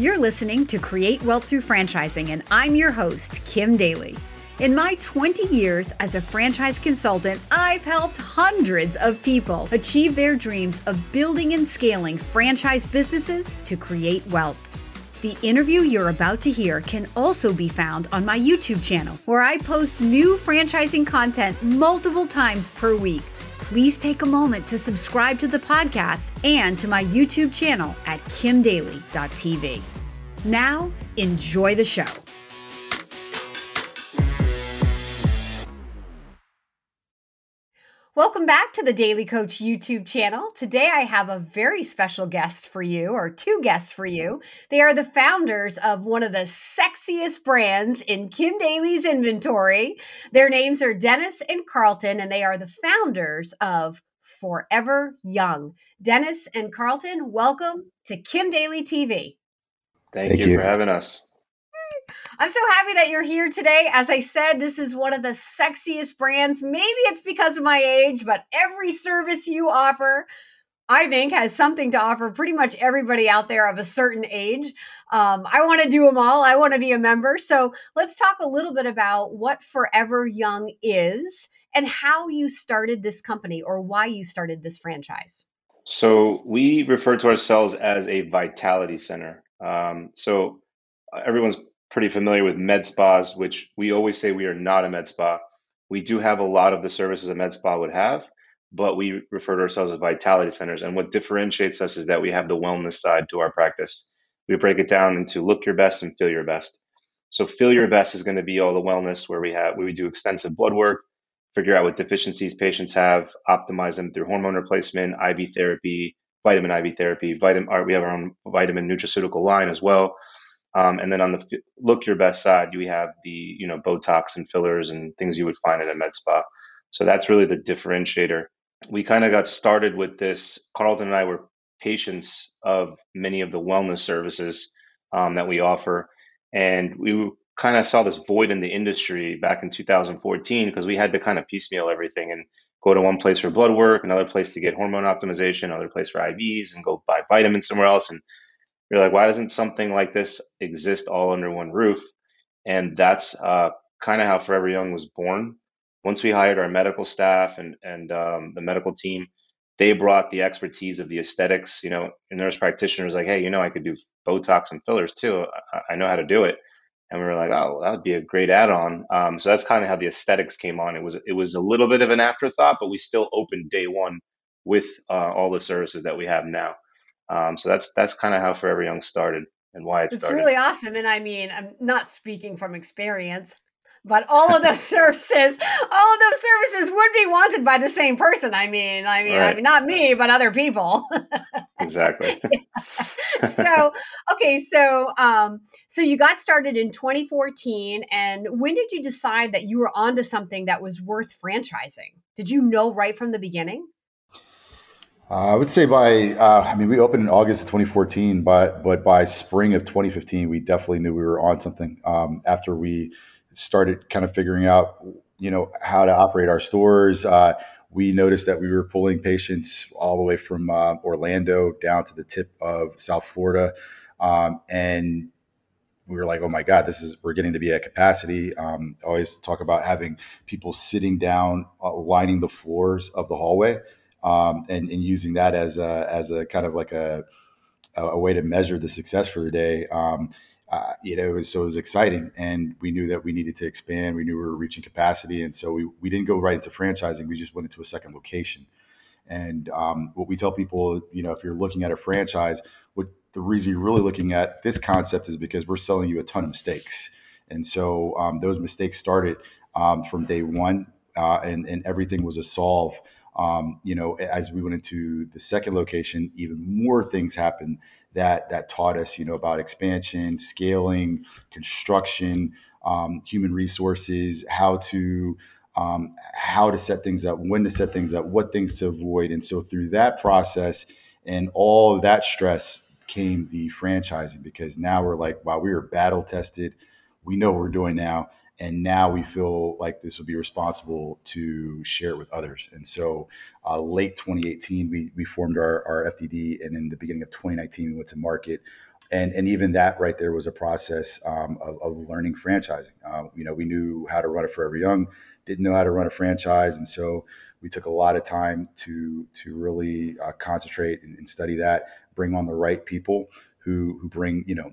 You're listening to Create Wealth Through Franchising, and I'm your host, Kim Daly. In my 20 years as a franchise consultant, I've helped hundreds of people achieve their dreams of building and scaling franchise businesses to create wealth. The interview you're about to hear can also be found on my YouTube channel, where I post new franchising content multiple times per week. Please take a moment to subscribe to the podcast and to my YouTube channel at kimdaly.tv. Now, enjoy the show. Welcome back to the Daly Coach YouTube channel. Today I have a very special guest for you, or two guests for you. They are the founders of one of the sexiest brands in Kim Daly's inventory. Their names are Deniz and Carlton, and they are the founders of Forever Young. Deniz and Carlton, welcome to Kim Daly TV. Thank, Thank you, you for having us. I'm so happy that you're here today. As I said, this is one of the sexiest brands. Maybe it's because of my age, but every service you offer, I think, has something to offer pretty much everybody out there of a certain age. Um, I want to do them all. I want to be a member. So let's talk a little bit about what Forever Young is and how you started this company or why you started this franchise. So we refer to ourselves as a vitality center. Um, so uh, everyone's pretty familiar with med spas, which we always say we are not a med spa. We do have a lot of the services a med spa would have, but we refer to ourselves as vitality centers. And what differentiates us is that we have the wellness side to our practice. We break it down into look your best and feel your best. So feel your best is going to be all the wellness where we have where we do extensive blood work, figure out what deficiencies patients have, optimize them through hormone replacement, IV therapy, vitamin IV therapy, vitamin. We have our own vitamin nutraceutical line as well. Um, and then on the look your best side, we have the you know Botox and fillers and things you would find at a med spa. So that's really the differentiator. We kind of got started with this. Carlton and I were patients of many of the wellness services um, that we offer, and we kind of saw this void in the industry back in 2014 because we had to kind of piecemeal everything and go to one place for blood work, another place to get hormone optimization, another place for IVs, and go buy vitamins somewhere else and you're like, why doesn't something like this exist all under one roof? And that's uh, kind of how Forever Young was born. Once we hired our medical staff and and um, the medical team, they brought the expertise of the aesthetics. You know, a nurse practitioner was like, hey, you know, I could do Botox and fillers too. I, I know how to do it. And we were like, oh, well, that would be a great add-on. Um, so that's kind of how the aesthetics came on. It was it was a little bit of an afterthought, but we still opened day one with uh, all the services that we have now. Um, so that's that's kind of how Forever Young started and why it it's started. It's really awesome, and I mean, I'm not speaking from experience, but all of those services, all of those services would be wanted by the same person. I mean, I mean, right. I mean, not me, but other people. exactly. so, okay, so um, so you got started in 2014, and when did you decide that you were onto something that was worth franchising? Did you know right from the beginning? Uh, I would say by, uh, I mean, we opened in August of 2014, but but by spring of 2015, we definitely knew we were on something. Um, after we started kind of figuring out, you know, how to operate our stores, uh, we noticed that we were pulling patients all the way from uh, Orlando down to the tip of South Florida, um, and we were like, oh my God, this is we're getting to be at capacity. Um, always talk about having people sitting down, uh, lining the floors of the hallway um, and, and using that as a, as a kind of like a, a way to measure the success for the day. Um, uh, you know, it was, so it was exciting and we knew that we needed to expand. We knew we were reaching capacity. And so we, we didn't go right into franchising. We just went into a second location. And um, what we tell people, you know, if you're looking at a franchise, what the reason you're really looking at this concept is because we're selling you a ton of mistakes. And so um, those mistakes started um, from day one uh, and, and everything was a solve um, you know, as we went into the second location, even more things happened that that taught us, you know, about expansion, scaling, construction, um, human resources, how to um, how to set things up, when to set things up, what things to avoid, and so through that process and all that stress came the franchising because now we're like, wow, we were battle tested, we know what we're doing now and now we feel like this would be responsible to share it with others. And so, uh, late 2018, we, we formed our, our FDD, and in the beginning of 2019, we went to market. and and even that right there was a process um, of, of, learning franchising. Uh, you know, we knew how to run it Forever Young, didn't know how to run a franchise, and so we took a lot of time to to really uh, concentrate and, and, study that, bring on the right people who who bring you know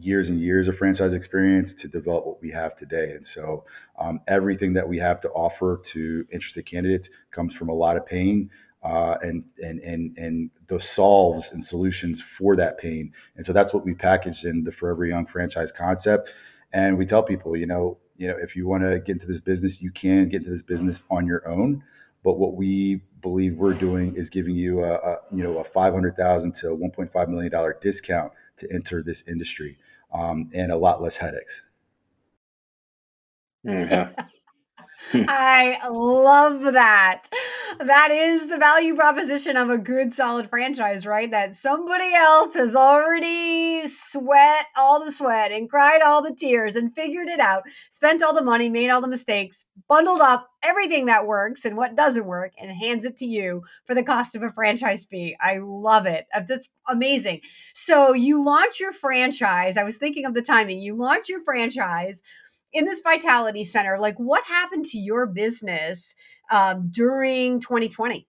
years and years of franchise experience to develop what we have today. And so um, everything that we have to offer to interested candidates comes from a lot of pain. Uh, and and and and the solves and solutions for that pain, and so that's what we packaged in the Forever Young franchise concept. And we tell people, you know, you know, if you want to get into this business, you can get into this business on your own. But what we believe we're doing is giving you a, a you know a five hundred thousand to one point five million dollar discount to enter this industry, um, and a lot less headaches. Mm-hmm. I love that. That is the value proposition of a good, solid franchise, right? That somebody else has already sweat all the sweat and cried all the tears and figured it out, spent all the money, made all the mistakes, bundled up everything that works and what doesn't work, and hands it to you for the cost of a franchise fee. I love it. Uh, that's amazing. So you launch your franchise. I was thinking of the timing. You launch your franchise in this vitality center like what happened to your business um, during 2020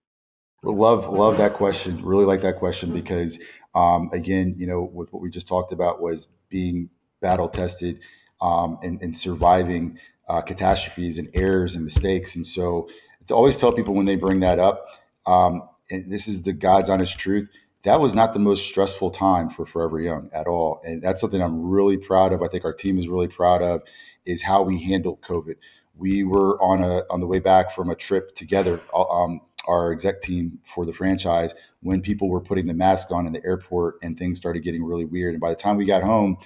love love that question really like that question because um, again you know with what we just talked about was being battle tested um, and, and, surviving uh, catastrophes and errors and mistakes. And so to always tell people when they bring that up um, and this is the god's honest truth that was not the most stressful time for Forever Young at all. And that's something I'm really proud of. I think our team is really proud of is how we handled COVID. We were on a on the way back from a trip together, uh, um, our exec team for the franchise, when people were putting the mask on in the airport and things started getting really weird. And by the time we got home,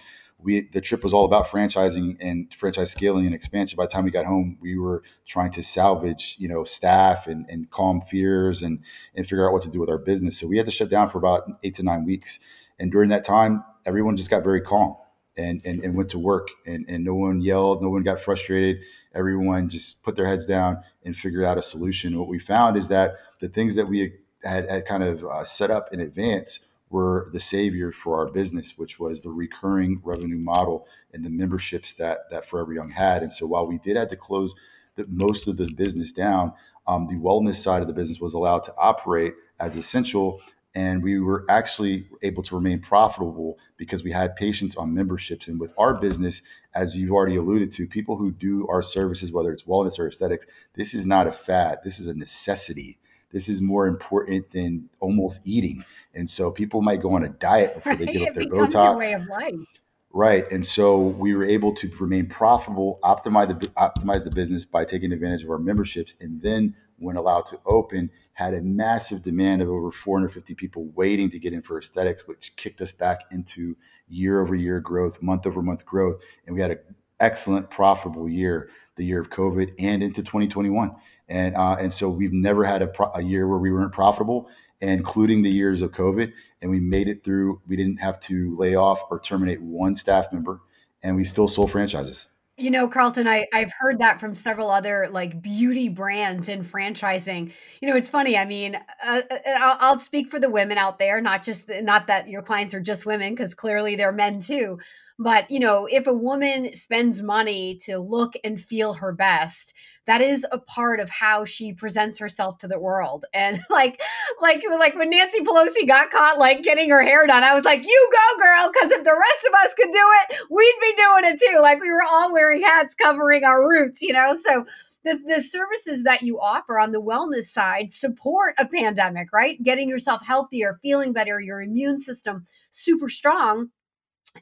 we the trip was all about franchising and franchise scaling and expansion. By the time we got home, we were trying to salvage, you know, staff and, and calm fears and and figure out what to do with our business. So we had to shut down for about eight to nine weeks. And during that time, everyone just got very calm and, and, and went to work and, and no one yelled, no one got frustrated. Everyone just put their heads down and figured out a solution. What we found is that the things that we had, had kind of uh, set up in advance were the savior for our business, which was the recurring revenue model and the memberships that that Forever Young had. And so while we did have to close the, most of the business down, um, the wellness side of the business was allowed to operate as essential and we were actually able to remain profitable because we had patients on memberships. And with our business as you've already alluded to people who do our services whether it's wellness or aesthetics this is not a fad. This is a necessity this is more important than almost eating and so people might go on a diet before they give up their botox right and so we were able to remain profitable optimize the optimize the business by taking advantage of our memberships and then when allowed to open had a massive demand of over 450 people waiting to get in for aesthetics, which kicked us back into year over year growth, month over month growth. And we had an excellent, profitable year, the year of COVID and into 2021. And, uh, and so we've never had a, pro- a year where we weren't profitable, including the years of COVID. And we made it through. We didn't have to lay off or terminate one staff member, and we still sold franchises. You know, Carlton, I, I've heard that from several other like beauty brands in franchising. You know, it's funny. I mean, uh, uh I'll, I'll, speak for the women out there, not just the, not that your clients are just women, because clearly they're men too. But, you know, if a woman spends money to look and feel her best, that is a part of how she presents herself to the world. And like, like, like when Nancy Pelosi got caught like getting her hair done, I was like, you go, girl. Cause if the rest of us could do it, we'd be doing it too. Like we were all wearing hats covering our roots, you know? So, the, the services that you offer on the wellness side support a pandemic, right? Getting yourself healthier, feeling better, your immune system super strong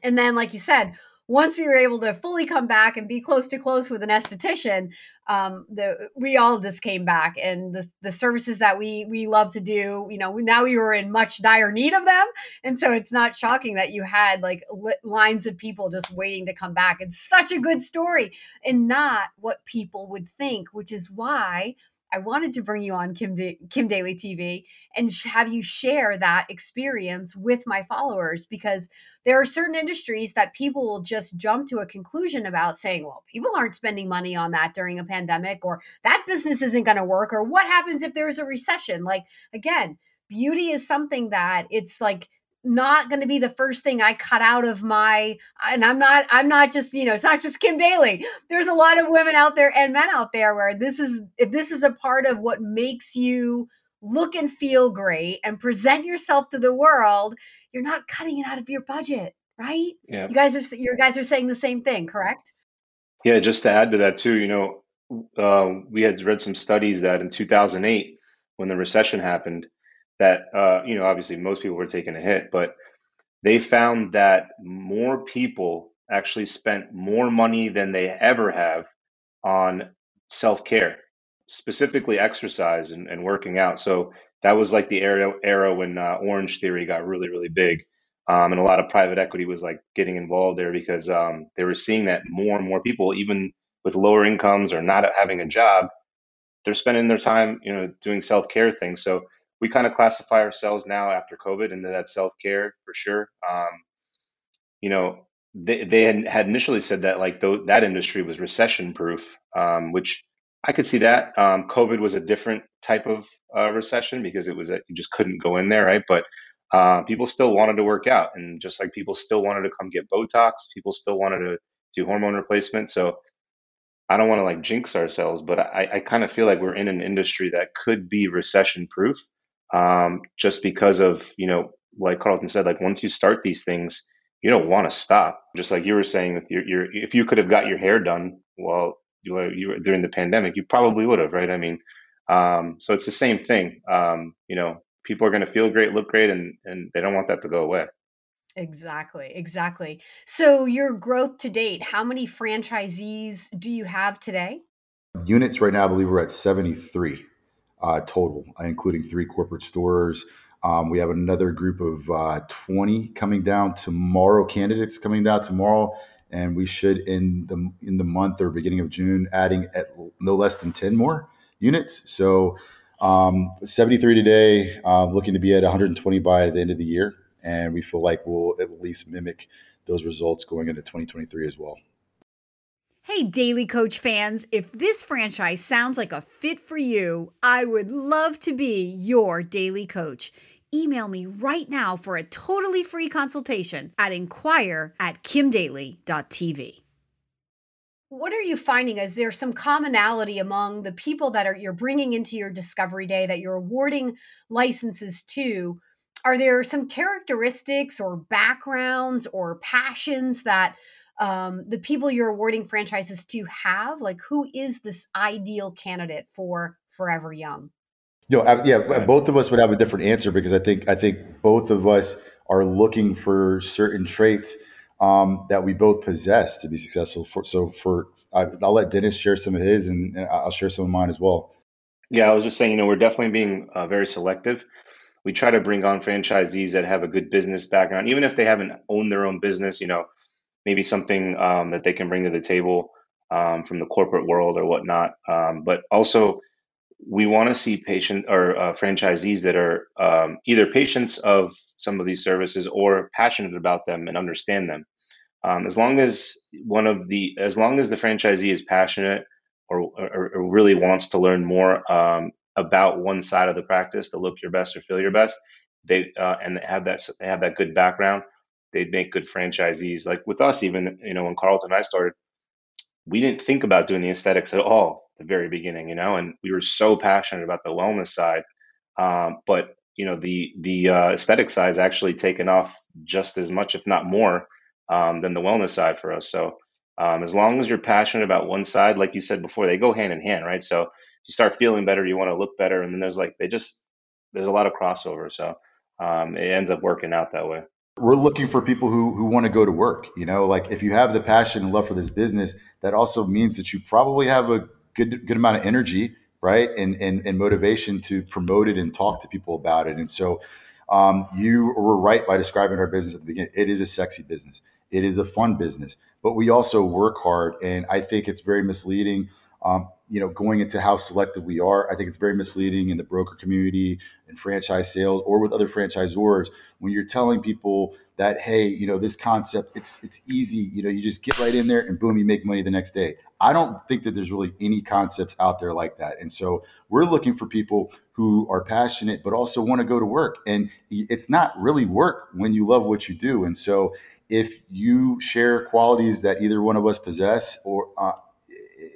and then, like you said, once we were able to fully come back and be close to close with an esthetician, um, the we all just came back, and the the services that we we love to do, you know, now we were in much dire need of them, and so it's not shocking that you had like lines of people just waiting to come back. It's such a good story, and not what people would think, which is why I wanted to bring you on Kim da- Kim Daly TV and sh- have you share that experience with my followers because there are certain industries that people will just jump to a conclusion about saying, well, people aren't spending money on that during a pandemic or that business isn't going to work or what happens if there's a recession? Like again, beauty is something that it's like not going to be the first thing I cut out of my and I'm not I'm not just, you know, it's not just Kim Daly. There's a lot of women out there and men out there where this is if this is a part of what makes you look and feel great and present yourself to the world, you're not cutting it out of your budget, right? Yeah. You guys are you guys are saying the same thing, correct? Yeah, just to add to that too, you know, uh, we had read some studies that in 2008 when the recession happened that uh, you know obviously most people were taking a hit, but they found that more people actually spent more money than they ever have on self care, specifically exercise and, and, working out. So that was like the era era when uh, Orange Theory got really really big, um, and a lot of private equity was like getting involved there because um, they were seeing that more and more people, even with lower incomes or not having a job, they're spending their time you know doing self care things. So we kind of classify ourselves now after COVID into that self care for sure. Um, you know, they, they had, had initially said that like th- that industry was recession proof, um, which I could see that. Um, COVID was a different type of uh, recession because it was a, you just couldn't go in there, right? But uh, people still wanted to work out, and just like people still wanted to come get Botox, people still wanted to do hormone replacement. So I don't want to like jinx ourselves, but I, I kind of feel like we're in an industry that could be recession proof um, just because of you know like carlton said like once you start these things you don't want to stop. Just like you were saying with your, your if you could have got your hair done while you were, you were during the pandemic you probably would have right? I mean um, so it's the same thing. Um, you know people are going to feel great look great and and they don't want that to go away. Exactly, exactly. So, your growth to date, how many franchisees do you have today? Units right now, I believe we're at 73 uh, total, uh, including three corporate stores. Um, we have another group of uh, 20 coming down tomorrow, candidates coming down tomorrow, and we should in the in the month or beginning of June adding at no less than 10 more units. So um, 73 today, uh, looking to be at 120 by the end of the year, and we feel like we'll at least mimic those results going into 2023 as well. Hey, Daly Coach fans, if this franchise sounds like a fit for you, I would love to be your daily coach. Email me right now for a totally free consultation at inquire at kimdaly.tv. What are you finding? Is there some commonality among the people that are you're bringing into your discovery day that you're awarding licenses to? Are there some characteristics or backgrounds or passions that um, the people you're awarding franchises to have? Like, who is this ideal candidate for Forever Young? No, I, yeah, both of us would have a different answer because I think I think both of us are looking for certain traits um, that we both possess to be successful. For, so, for I, will let Deniz share some of his, and, and, I'll share some of mine as well. Yeah, I was just saying, you know, we're definitely being uh, very selective. We try to bring on franchisees that have a good business background, even if they haven't owned their own business. You know, maybe something um, that they can bring to the table um, from the corporate world or whatnot. Um, but also, we want to see patient or uh, franchisees that are um, either patients of some of these services or passionate about them and understand them. Um, as long as one of the, as long as the franchisee is passionate or, or, or really wants to learn more um, about one side of the practice to look your best or feel your best, they uh, and have that have that good background they'd make good franchisees. Like with us, even you know when Carlton and I started, we didn't think about doing the aesthetics at all at the very beginning, you know, and we were so passionate about the wellness side. Um, but you know the the uh, aesthetic side has actually taken off just as much, if not more, um, than the wellness side for us. So um, as long as you're passionate about one side, like you said before, they go hand in hand, right? So you start feeling better, you want to look better, and then there's like they just there's a lot of crossover. So um, it ends up working out that way we're looking for people who who want to go to work. You know, like if you have the passion and love for this business, that also means that you probably have a good good amount of energy, right, and and, and motivation to promote it and talk to people about it. And so, um, you were right by describing our business at the beginning. It is a sexy business. It is a fun business, but we also work hard, and I think it's very misleading. Um, you know, going into how selective we are, I think it's very misleading in the broker community and franchise sales or with other franchisors when you're telling people that, hey, you know, this concept, it's it's easy. You know, you just get right in there and boom, you make money the next day. I don't think that there's really any concepts out there like that. And so we're looking for people who are passionate, but also want to go to work. And it's not really work when you love what you do. And so if you share qualities that either one of us possess or uh,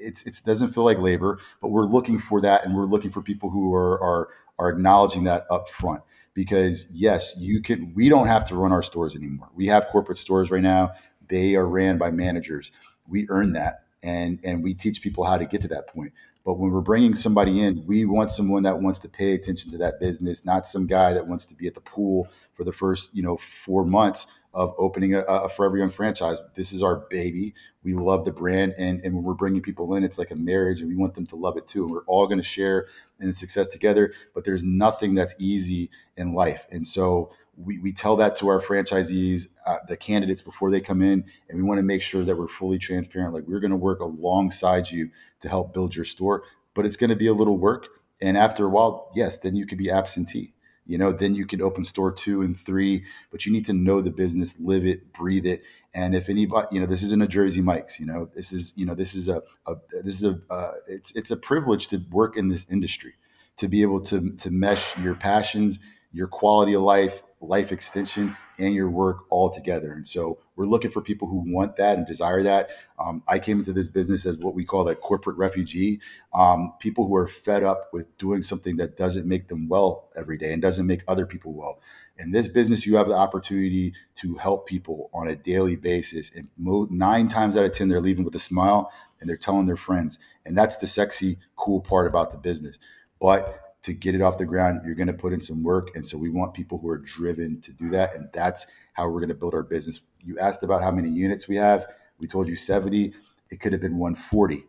it's it doesn't feel like labor, but we're looking for that, and we're looking for people who are are are acknowledging that up front. Because yes, you can. We don't have to run our stores anymore. We have corporate stores right now. They are ran by managers. We earn that, and and we teach people how to get to that point. But when we're bringing somebody in, we want someone that wants to pay attention to that business, not some guy that wants to be at the pool for the first, you know, four months of opening a, a Forever Young franchise. This is our baby. We love the brand, and, and when we're bringing people in, it's like a marriage, and we want them to love it too. And we're all going to share in the success together. But there's nothing that's easy in life, and so we, we tell that to our franchisees, uh, the candidates before they come in, and we want to make sure that we're fully transparent. Like we're going to work alongside you to help build your store, but it's going to be a little work. And after a while, yes, then you could be absentee. You know, then you can open store two and three, but you need to know the business, live it, breathe it. And if anybody, you know, this isn't a Jersey Mike's. You know, this is, you know, this is a, a this is a, uh, it's it's a privilege to work in this industry, to be able to to mesh your passions, your quality of life, life extension and your work all together. And so we're looking for people who want that and desire that. Um, I came into this business as what we call a corporate refugee, um, people who are fed up with doing something that doesn't make them well every day and doesn't make other people well. In this business, you have the opportunity to help people on a daily basis. And nine times out of 10, they're leaving with a smile and they're telling their friends. And that's the sexy, cool part about the business. But to get it off the ground, you're going to put in some work. And so we want people who are driven to do that. And that's how we're going to build our business. You asked about how many units we have. We told you 70. It could have been 140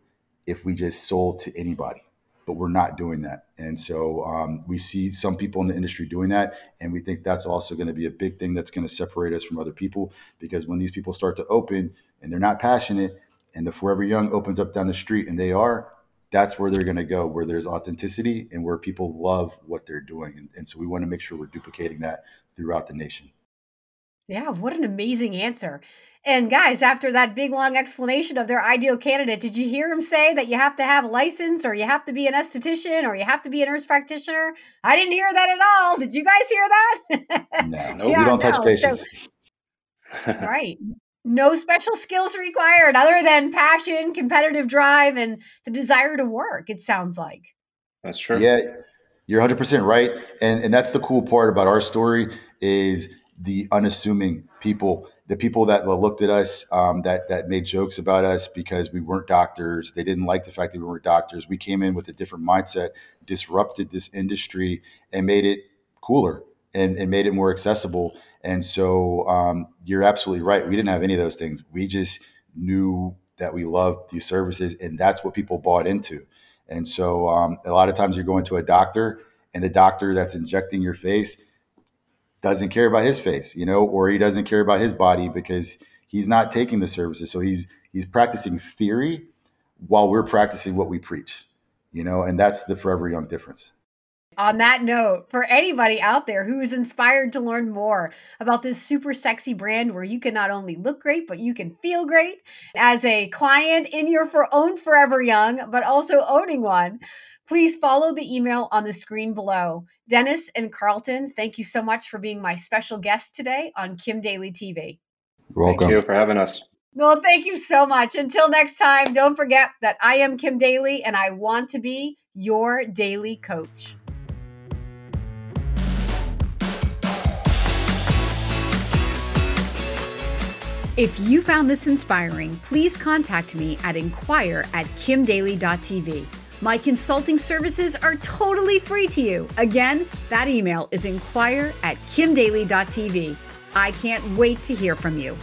if we just sold to anybody, but we're not doing that. And so um, we see some people in the industry doing that. And we think that's also going to be a big thing that's going to separate us from other people because when these people start to open and they're not passionate, and the Forever Young opens up down the street and they are, that's where they're going to go, where there's authenticity and where people love what they're doing. And, and so we want to make sure we're duplicating that throughout the nation. Yeah, what an amazing answer. And guys, after that big long explanation of their ideal candidate, did you hear him say that you have to have a license or you have to be an esthetician or you have to be a nurse practitioner? I didn't hear that at all. Did you guys hear that? no, no yeah, we don't touch patients. So, right no special skills required other than passion, competitive drive, and the desire to work, it sounds like. That's true. Yeah, you're 100% right. And, and that's the cool part about our story is the unassuming people, the people that looked at us, um, that, that made jokes about us because we weren't doctors. They didn't like the fact that we weren't doctors. We came in with a different mindset, disrupted this industry, and made it cooler and, and made it more accessible. And so um, you're absolutely right. We didn't have any of those things. We just knew that we loved these services, and that's what people bought into. And so um, a lot of times you're going to a doctor, and the doctor that's injecting your face doesn't care about his face, you know, or he doesn't care about his body because he's not taking the services. So he's he's practicing theory while we're practicing what we preach, you know, and that's the forever young difference on that note, for anybody out there who is inspired to learn more about this super sexy brand where you can not only look great, but you can feel great as a client in your for own Forever Young, but also owning one, please follow the email on the screen below. Deniz and Carlton, thank you so much for being my special guest today on Kim Daly TV. You're welcome. Thank you for having us. Well, thank you so much. Until next time, don't forget that I am Kim Daly and I want to be your daily coach. If you found this inspiring, please contact me at inquire at kimdaly.tv. My consulting services are totally free to you. Again, that email is inquire at kimdaly.tv. I can't wait to hear from you.